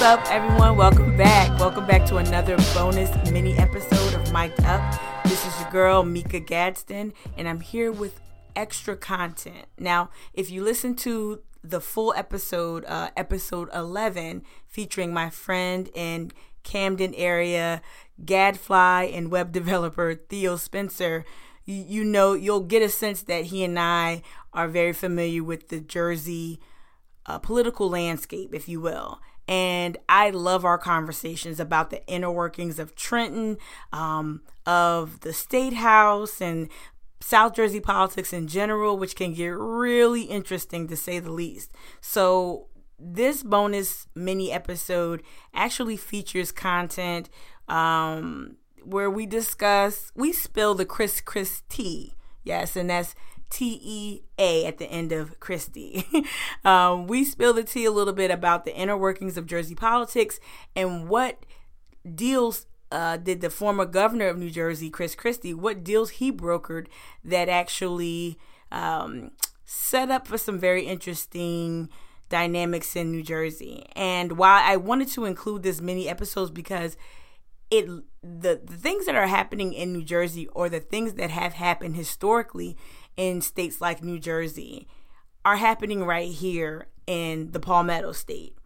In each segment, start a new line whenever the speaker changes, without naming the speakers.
What's up, everyone? Welcome back. Welcome back to another bonus mini episode of Mic'd Up. This is your girl, Mika Gadsden, and I'm here with extra content. Now, if you listen to the full episode, uh, episode 11, featuring my friend in Camden area, Gadfly and web developer Theo Spencer, you, you know, you'll get a sense that he and I are very familiar with the Jersey uh, political landscape, if you will. And I love our conversations about the inner workings of Trenton, um, of the state house, and South Jersey politics in general, which can get really interesting to say the least. So, this bonus mini episode actually features content um, where we discuss, we spill the Chris Chris tea. Yes, and that's T E A at the end of Christie. um, we spill the tea a little bit about the inner workings of Jersey politics and what deals uh, did the former governor of New Jersey, Chris Christie, what deals he brokered that actually um, set up for some very interesting dynamics in New Jersey. And while I wanted to include this mini episodes because it the, the things that are happening in New Jersey or the things that have happened historically in states like New Jersey are happening right here in the Palmetto state.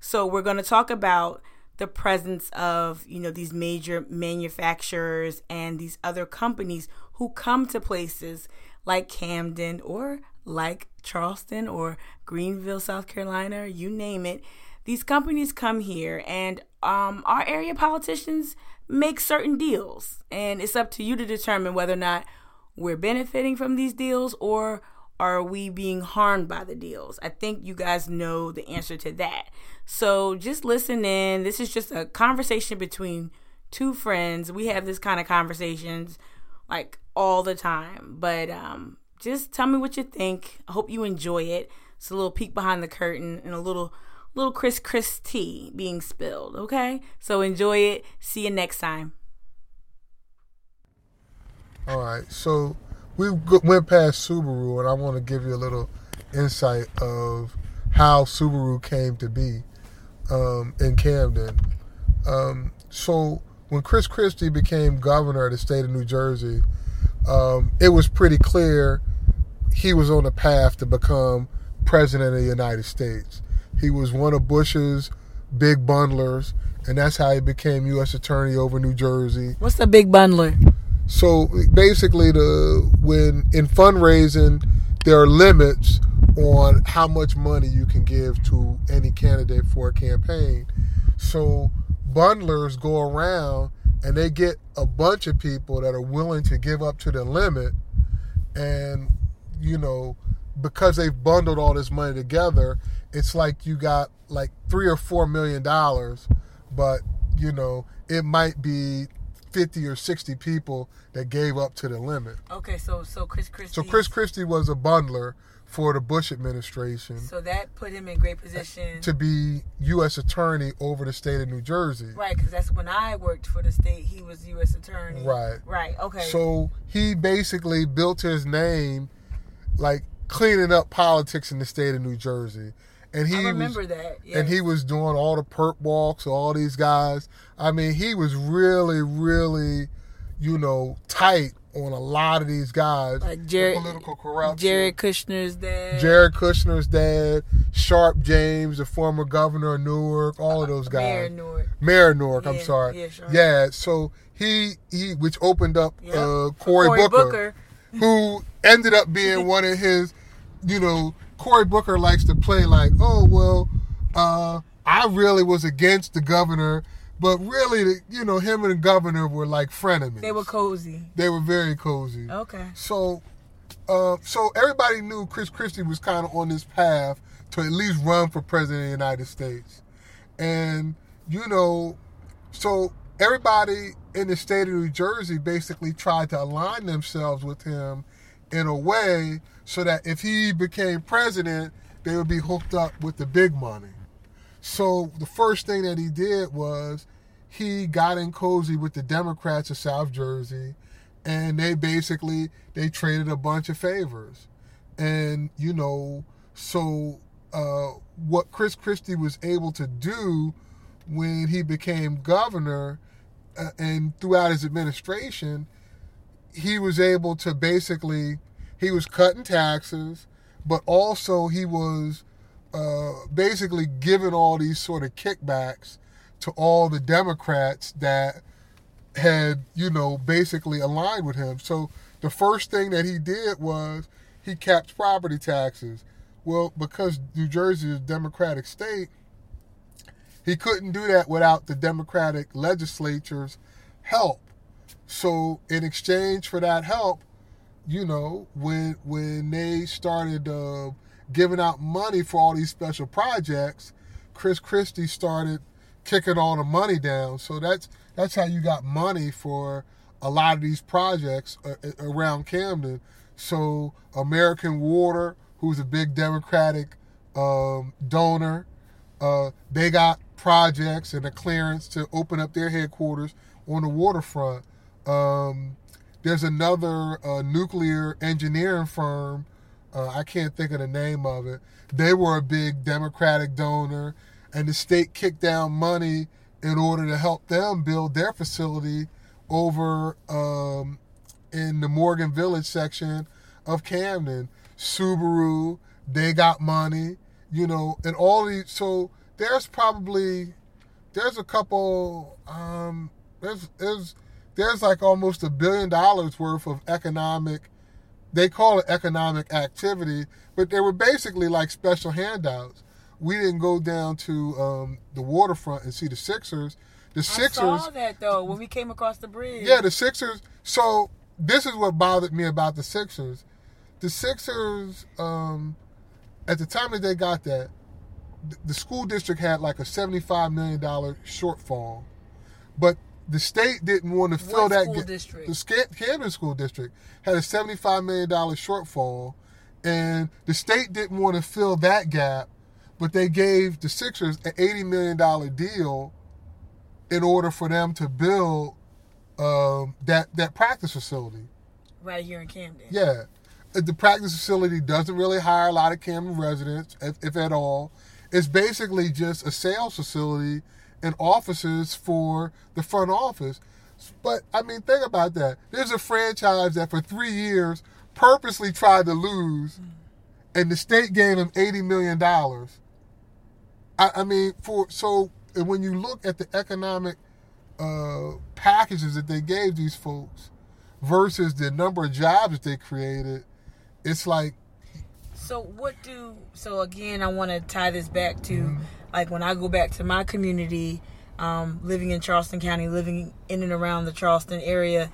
So we're going to talk about the presence of, you know, these major manufacturers and these other companies who come to places like Camden or like Charleston or Greenville, South Carolina, you name it. These companies come here and um, our area politicians make certain deals. And it's up to you to determine whether or not we're benefiting from these deals or are we being harmed by the deals? I think you guys know the answer to that. So just listen in. This is just a conversation between two friends. We have this kind of conversations like all the time. But um, just tell me what you think. I hope you enjoy it. It's a little peek behind the curtain and a little little Chris Chris tea being spilled, okay? So enjoy it. See you next time.
All right, so we went past Subaru, and I want to give you a little insight of how Subaru came to be um, in Camden. Um, so when Chris Christie became governor of the state of New Jersey, um, it was pretty clear he was on the path to become president of the United States. He was one of Bush's big bundlers, and that's how he became U.S. Attorney over New Jersey.
What's the big bundler?
So basically, the when in fundraising, there are limits on how much money you can give to any candidate for a campaign. So bundlers go around and they get a bunch of people that are willing to give up to the limit, and you know because they've bundled all this money together, it's like you got like three or four million dollars, but you know it might be 50 or 60 people that gave up to the limit.
Okay, so so Chris Christie.
So Chris Christie was a bundler for the Bush administration.
So that put him in great position
to be U.S. attorney over the state of New Jersey.
Right, because that's when I worked for the state. He was U.S. attorney.
Right.
Right. Okay.
So he basically built his name, like cleaning up politics in the state of New Jersey. And he
I remember
was,
that. Yes.
And he was doing all the perp walks, all these guys. I mean, he was really, really, you know, tight on a lot of these guys.
Like Jared,
political corruption.
Jared Kushner's dad.
Jared Kushner's dad, Sharpe James, the former governor of Newark, all of those guys.
Mayor Newark.
Mayor Newark,
Yeah,
I'm sorry.
yeah, Sharpe.
Yeah, so he he which opened up
Yep.
uh, Cory,
Cory
Booker,
Booker.
who ended up being one of his, you know, Cory Booker likes to play like, oh well, uh, I really was against the governor, but really, you know, him and the governor were like frenemies.
They were cozy.
They were very cozy.
Okay.
So, uh, so everybody knew Chris Christie was kind of on this path to at least run for president of the United States, and you know, so everybody in the state of New Jersey basically tried to align themselves with him in a way so that if he became president, they would be hooked up with the big money. So the first thing that he did was he got in cozy with the Democrats of South Jersey, and they basically they traded a bunch of favors, and you know, so uh, what Chris Christie was able to do when he became governor uh, and throughout his administration, he was able to basically he was cutting taxes, but also he was uh, basically giving all these sort of kickbacks to all the Democrats that had you know basically aligned with him. So the first thing that he did was he capped property taxes. Well, because New Jersey is a Democratic state, he couldn't do that without the Democratic legislature's help. So in exchange for that help, you know, when when they started uh, giving out money for all these special projects, Chris Christie started kicking all the money down. So that's that's how you got money for a lot of these projects uh, around Camden. So American Water, who's a big Democratic um, donor, uh, they got projects and a clearance to open up their headquarters on the waterfront. Um, there's another uh, nuclear engineering firm. Uh, I can't think of the name of it. They were a big Democratic donor, and the state kicked down money in order to help them build their facility over um, in the Morgan Village section of Camden. Subaru, they got money, you know, and all these. So there's probably there's a couple. Um, there's there's there's like almost a billion dollars worth of economic they call it economic activity but they were basically like special handouts. We didn't go down to um, the waterfront and see the sixers. The sixers I
saw that though when we came across the bridge.
Yeah the sixers so this is what bothered me about the sixers. The sixers um, at the time that they got that the school district had like a $75 million shortfall. But the state didn't want to fill that
school district?
The Camden School District had a seventy-five million dollar shortfall, and the state didn't want to fill that gap, but they gave the Sixers an eighty million dollar deal in order for them to build um, that that practice facility.
Right here in Camden.
Yeah, the practice facility doesn't really hire a lot of Camden residents, if, if at all. It's basically just a sales facility and offices for the front office. But I mean, think about that. There's a franchise that for three years purposely tried to lose, and the state gave them eighty million dollars. I, I, mean, for so when you look at the economic uh, packages that they gave these folks versus the number of jobs that they created, it's like.
So what do so again? I want to tie this back to. Mm-hmm like when I go back to my community, um, living in Charleston County, living in and around the Charleston area,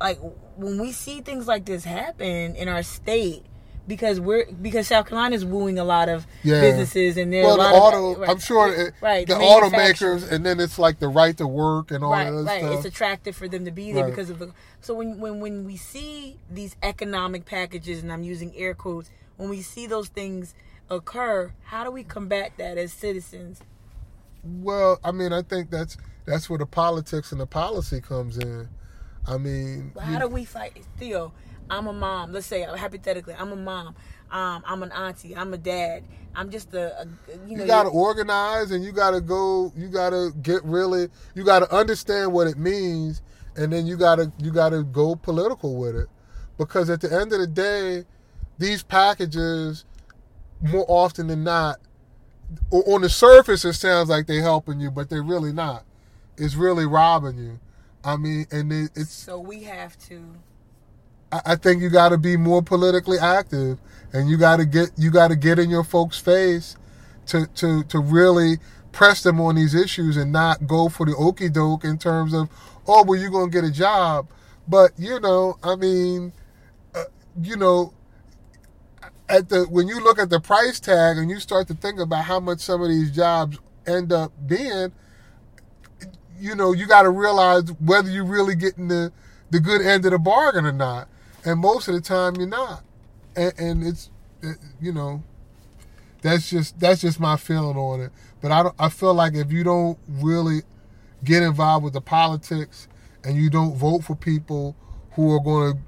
like when we see things like this happen in our state, because we're because South Carolina is wooing a lot of yeah. businesses and there's
well,
the
auto.
Of,
right, I'm sure it, right the, the automakers and then it's like the right to work and all
right,
that
right.
stuff.
It's attractive for them to be there right. because of the. So when when when we see these economic packages and I'm using air quotes, when we see those things occur, how do we combat that as citizens?
Well, I mean, I think that's that's where the politics and the policy comes in. I mean,
how you, do we fight, Still, I'm a mom. Let's say hypothetically, I'm a mom. Um, I'm an auntie. I'm a dad. I'm just a, a you know.
You got to organize, and you got to go. You got to get really. You got to understand what it means, and then you got to you got to go political with it, because at the end of the day, these packages more often than not, on the surface, it sounds like they're helping you, but they're really not. It's really robbing you. I mean, and it's
so we have to.
I think you got to be more politically active, and you got to get you got to get in your folks' face to to to really press them on these issues and not go for the okey doke in terms of oh well you're gonna get a job, but you know I mean, uh, you know at the when you look at the price tag and you start to think about how much some of these jobs end up being, you know, you got to realize whether you're really getting the the good end of the bargain or not. And most of the time, you're not. And, and it's, it, you know, that's just that's just my feeling on it. But I I feel like if you don't really get involved with the politics and you don't vote for people who are going to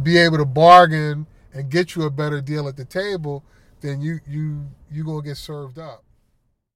be able to bargain and get you a better deal at the table, then you you you gonna get served up.